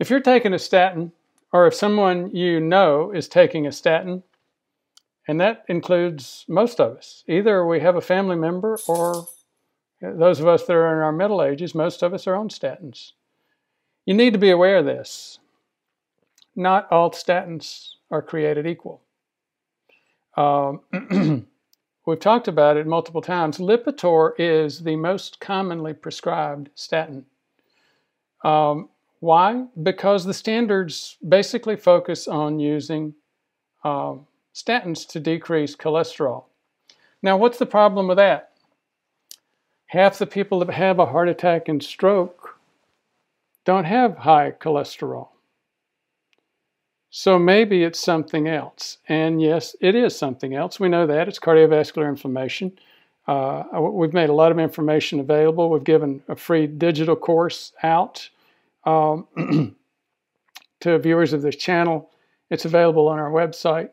If you're taking a statin, or if someone you know is taking a statin, and that includes most of us, either we have a family member or those of us that are in our middle ages, most of us are on statins. You need to be aware of this. Not all statins are created equal. Um, we've talked about it multiple times. Lipitor is the most commonly prescribed statin. Um, why? Because the standards basically focus on using uh, statins to decrease cholesterol. Now, what's the problem with that? Half the people that have a heart attack and stroke don't have high cholesterol. So maybe it's something else. And yes, it is something else. We know that. It's cardiovascular inflammation. Uh, we've made a lot of information available. We've given a free digital course out um, to viewers of this channel. It's available on our website.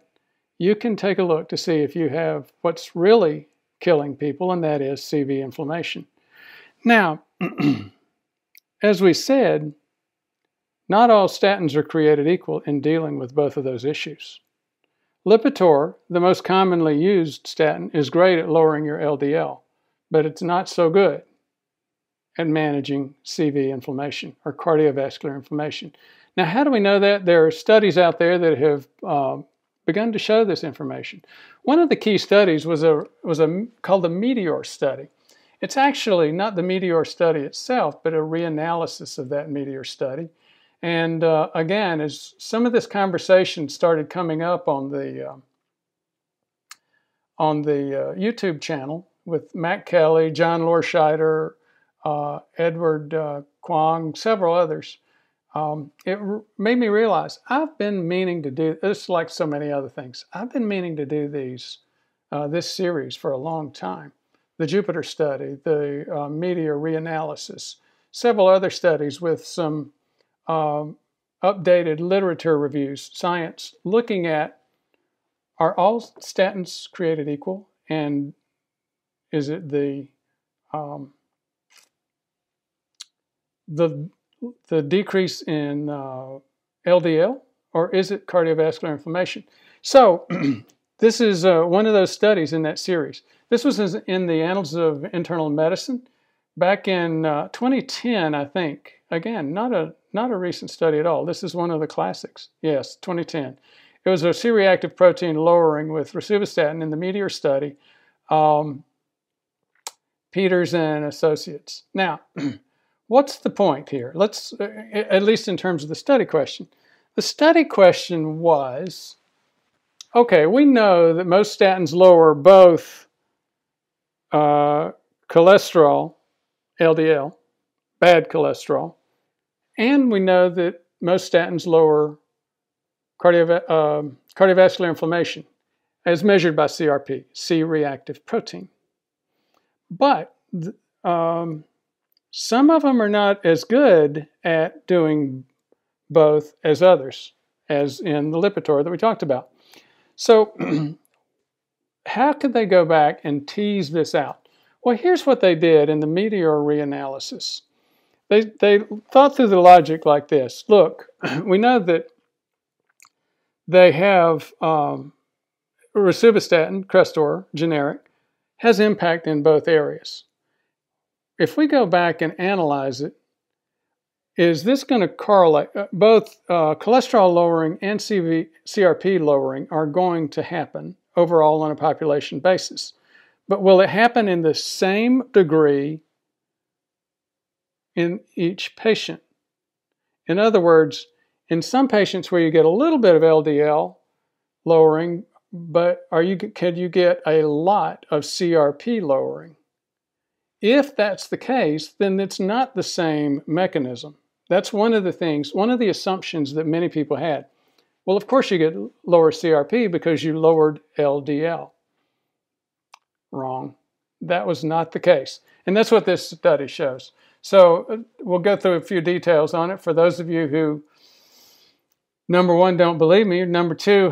You can take a look to see if you have what's really killing people, and that is CV inflammation. Now, as we said, not all statins are created equal in dealing with both of those issues. Lipitor, the most commonly used statin, is great at lowering your LDL, but it's not so good at managing CV inflammation or cardiovascular inflammation. Now, how do we know that? There are studies out there that have uh, begun to show this information. One of the key studies was a was a called the Meteor study. It's actually not the Meteor study itself, but a reanalysis of that Meteor study. And uh, again, as some of this conversation started coming up on the uh, on the uh, YouTube channel with Matt Kelly, John Lorscheider, uh, Edward uh, Kwong, several others, um, it made me realize I've been meaning to do this, like so many other things. I've been meaning to do these uh, this series for a long time. The Jupiter study, the Meteor reanalysis, several other studies with some um, updated literature reviews, science, looking at are all statins created equal, and is it the um, the the decrease in uh, LDL, or is it cardiovascular inflammation? So this is uh, one of those studies in that series. This was in the Annals of Internal Medicine back in uh, 2010, I think. Again, not a not a recent study at all. This is one of the classics. Yes, 2010. It was a C-reactive protein lowering with rosuvastatin in the Meteor study. Um, Peters and Associates. Now, what's the point here? Let's, uh, at least in terms of the study question. The study question was, okay, we know that most statins lower both uh, cholesterol, LDL, bad cholesterol, and we know that most statins lower uh, cardiovascular inflammation as measured by CRP, C reactive protein. But um, some of them are not as good at doing both as others, as in the Lipitor that we talked about. So, how could they go back and tease this out? Well, here's what they did in the Meteor reanalysis. They, they thought through the logic like this look, we know that they have um, rosuvastatin, Crestor, generic, has impact in both areas. If we go back and analyze it, is this going to correlate? Uh, both uh, cholesterol lowering and CV, CRP lowering are going to happen overall on a population basis. But will it happen in the same degree in each patient. In other words, in some patients where you get a little bit of LDL lowering, but are you can you get a lot of CRP lowering? If that's the case, then it's not the same mechanism. That's one of the things, one of the assumptions that many people had. Well, of course you get lower CRP because you lowered LDL. Wrong. That was not the case. And that's what this study shows. So uh, we'll go through a few details on it for those of you who, number one, don't believe me. Number two,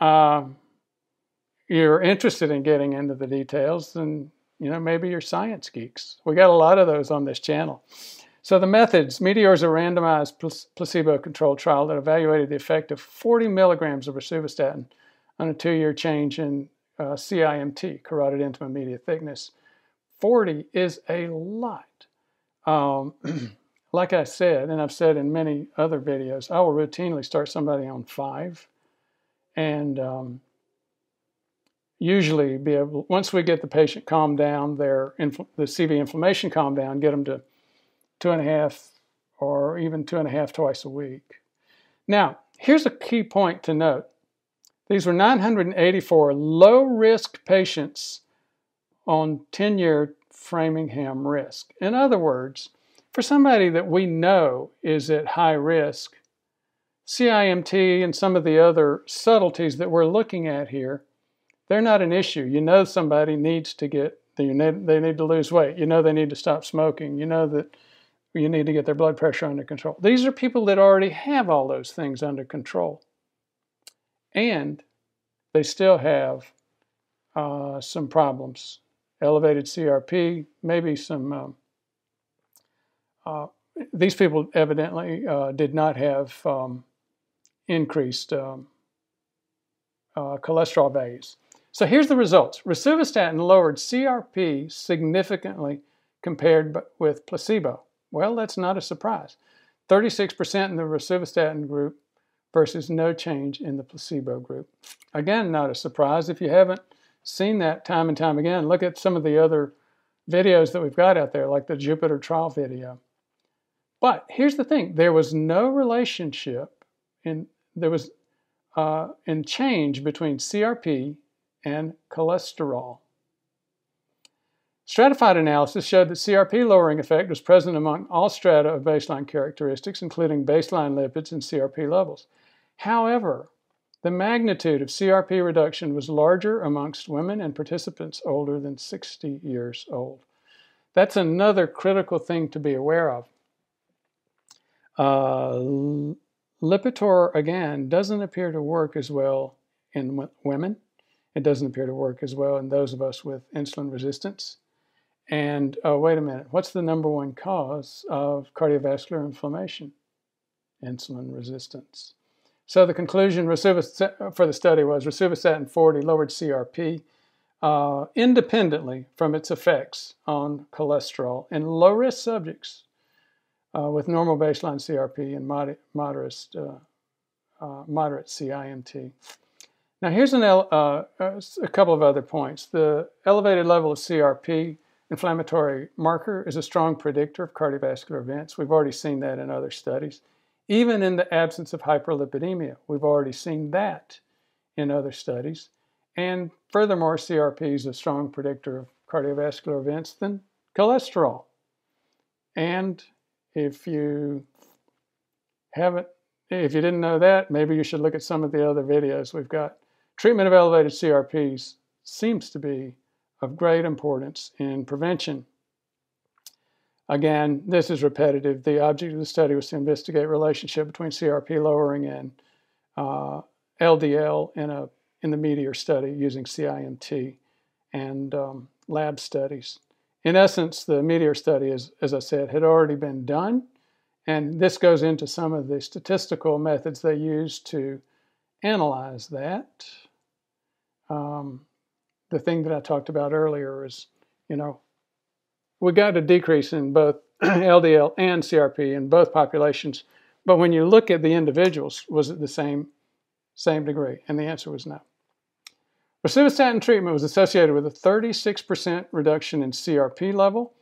uh, you're interested in getting into the details, and you know maybe you're science geeks. We got a lot of those on this channel. So the methods, METEOR is a randomized placebo-controlled trial that evaluated the effect of 40 milligrams of rosuvastatin on a two-year change in uh, CIMT, carotid intima media thickness. 40 is a lot. Um, like I said, and I've said in many other videos, I will routinely start somebody on five and um, usually be able, once we get the patient calmed down, their the CV inflammation calmed down, get them to two and a half or even two and a half twice a week. Now, here's a key point to note. These were 984 low risk patients on 10 year Framingham risk. In other words, for somebody that we know is at high risk, CIMT and some of the other subtleties that we're looking at here, they're not an issue. You know somebody needs to get, they need, they need to lose weight. You know they need to stop smoking. You know that you need to get their blood pressure under control. These are people that already have all those things under control. And they still have uh, some problems. Elevated CRP, maybe some. Um, uh, these people evidently uh, did not have um, increased um, uh, cholesterol values. So here's the results. Rosuvastatin lowered CRP significantly compared with placebo. Well, that's not a surprise. 36% in the rosuvastatin group versus no change in the placebo group. Again, not a surprise. If you haven't seen that time and time again, look at some of the other videos that we've got out there, like the Jupiter trial video. But here's the thing there was no relationship in there was uh, in change between CRP and cholesterol. Stratified analysis showed that CRP lowering effect was present among all strata of baseline characteristics, including baseline lipids and CRP levels. However, the magnitude of CRP reduction was larger amongst women and participants older than 60 years old. That's another critical thing to be aware of. Uh, Lipitor, again, doesn't appear to work as well in women. It doesn't appear to work as well in those of us with insulin resistance. And uh, wait a minute, what's the number one cause of cardiovascular inflammation? Insulin resistance. So the conclusion for the study was rosuvastatin 40 lowered CRP uh, independently from its effects on cholesterol in low-risk subjects uh, with normal baseline CRP and mod moderate, uh, uh, moderate CIMT. Now here's an, uh, a couple of other points. The elevated level of CRP inflammatory marker is a strong predictor of cardiovascular events. We've already seen that in other studies. Even in the absence of hyperlipidemia, we've already seen that in other studies. And furthermore, CRP is a strong predictor of cardiovascular events than cholesterol. And if you haven't, if you didn't know that, maybe you should look at some of the other videos we've got. Treatment of elevated CRPs seems to be of great importance in prevention. Again, this is repetitive. The object of the study was to investigate relationship between CRP lowering and uh, LDL in a in the METEOR study using CIMT and um, lab studies. In essence, the METEOR study, is, as I said, had already been done, and this goes into some of the statistical methods they used to analyze that. Um, the thing that I talked about earlier is, you know, we got a decrease in both LDL and CRP in both populations, but when you look at the individuals, was it the same same degree? And the answer was no. Rosuvastatin treatment was associated with a 36% reduction in CRP level,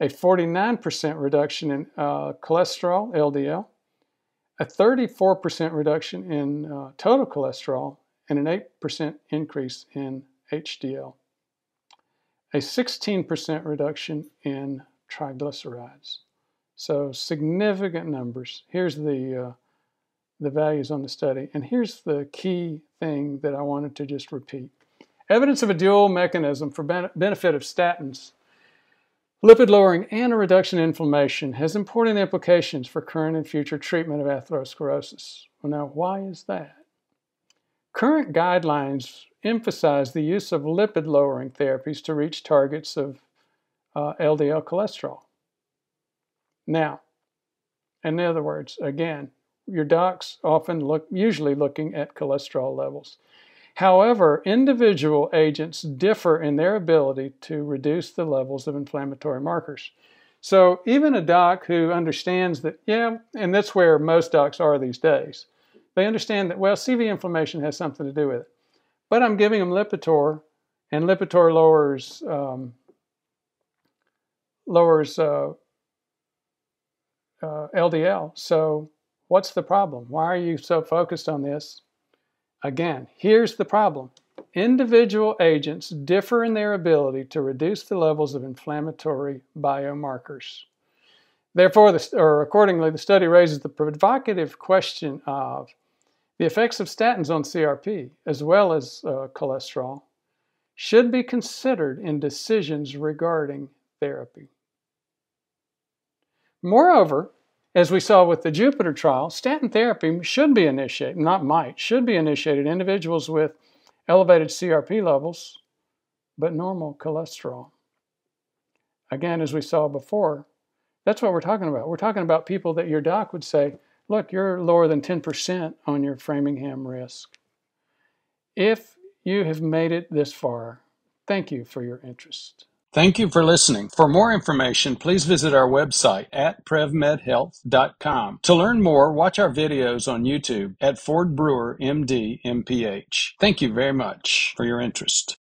a 49% reduction in uh, cholesterol, LDL, a 34% reduction in uh, total cholesterol, and an 8% increase in HDL, a 16% reduction in triglycerides. So significant numbers. Here's the, uh, the values on the study. And here's the key thing that I wanted to just repeat. Evidence of a dual mechanism for benefit of statins, lipid lowering, and a reduction in inflammation has important implications for current and future treatment of atherosclerosis. Well, now, why is that? Current guidelines emphasize the use of lipid lowering therapies to reach targets of uh, LDL cholesterol. Now, In other words, again, your docs often look usually looking at cholesterol levels. However, individual agents differ in their ability to reduce the levels of inflammatory markers. So even a doc who understands that, yeah, and that's where most docs are these days, they understand that, well, CV inflammation has something to do with it. But I'm giving them Lipitor, and Lipitor lowers um, lowers uh, uh, LDL. So what's the problem? Why are you so focused on this? Again, here's the problem. Individual agents differ in their ability to reduce the levels of inflammatory biomarkers. Therefore, the, or accordingly, the study raises the provocative question of the effects of statins on CRP, as well as uh, cholesterol, should be considered in decisions regarding therapy. Moreover, as we saw with the Jupiter trial, statin therapy should be initiated, not might, should be initiated in individuals with elevated CRP levels, but normal cholesterol. Again, as we saw before, that's what we're talking about. We're talking about people that your doc would say, look, you're lower than 10% on your Framingham risk. If you have made it this far, thank you for your interest. Thank you for listening. For more information, please visit our website at prevmedhealth.com. To learn more, watch our videos on YouTube at Ford Brewer MD MPH. Thank you very much for your interest.